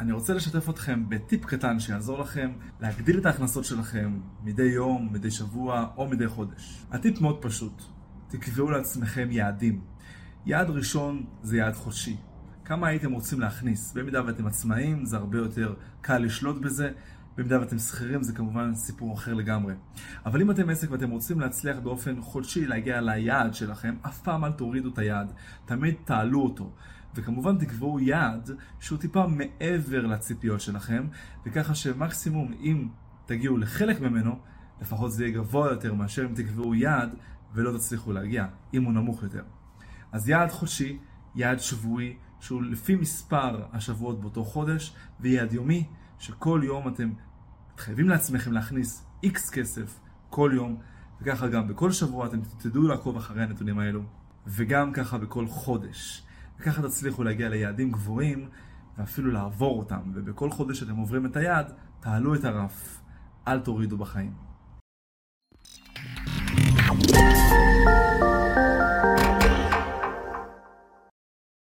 אני רוצה לשתף אתכם בטיפ קטן שיעזור לכם להגדיל את ההכנסות שלכם מדי יום, מדי שבוע או מדי חודש. הטיפ מאוד פשוט, תקבעו לעצמכם יעדים. יעד ראשון זה יעד חודשי. כמה הייתם רוצים להכניס? במידה ואתם עצמאים זה הרבה יותר קל לשלוט בזה, במידה ואתם שכירים זה כמובן סיפור אחר לגמרי. אבל אם אתם עסק ואתם רוצים להצליח באופן חודשי להגיע ליעד שלכם, אף פעם אל תורידו את היעד, תמיד תעלו אותו. וכמובן תקבעו יעד שהוא טיפה מעבר לציפיות שלכם, וככה שמקסימום אם תגיעו לחלק ממנו, לפחות זה יהיה גבוה יותר מאשר אם תקבעו יעד ולא תצליחו להגיע, אם הוא נמוך יותר. אז יעד חודשי, יעד שבועי, שהוא לפי מספר השבועות באותו חודש, ויעד יומי, שכל יום אתם מתחייבים לעצמכם להכניס X כסף כל יום, וככה גם בכל שבוע אתם תדעו לעקוב אחרי הנתונים האלו, וגם ככה בכל חודש. וככה תצליחו להגיע ליעדים גבוהים, ואפילו לעבור אותם, ובכל חודש שאתם עוברים את היעד, תעלו את הרף, אל תורידו בחיים.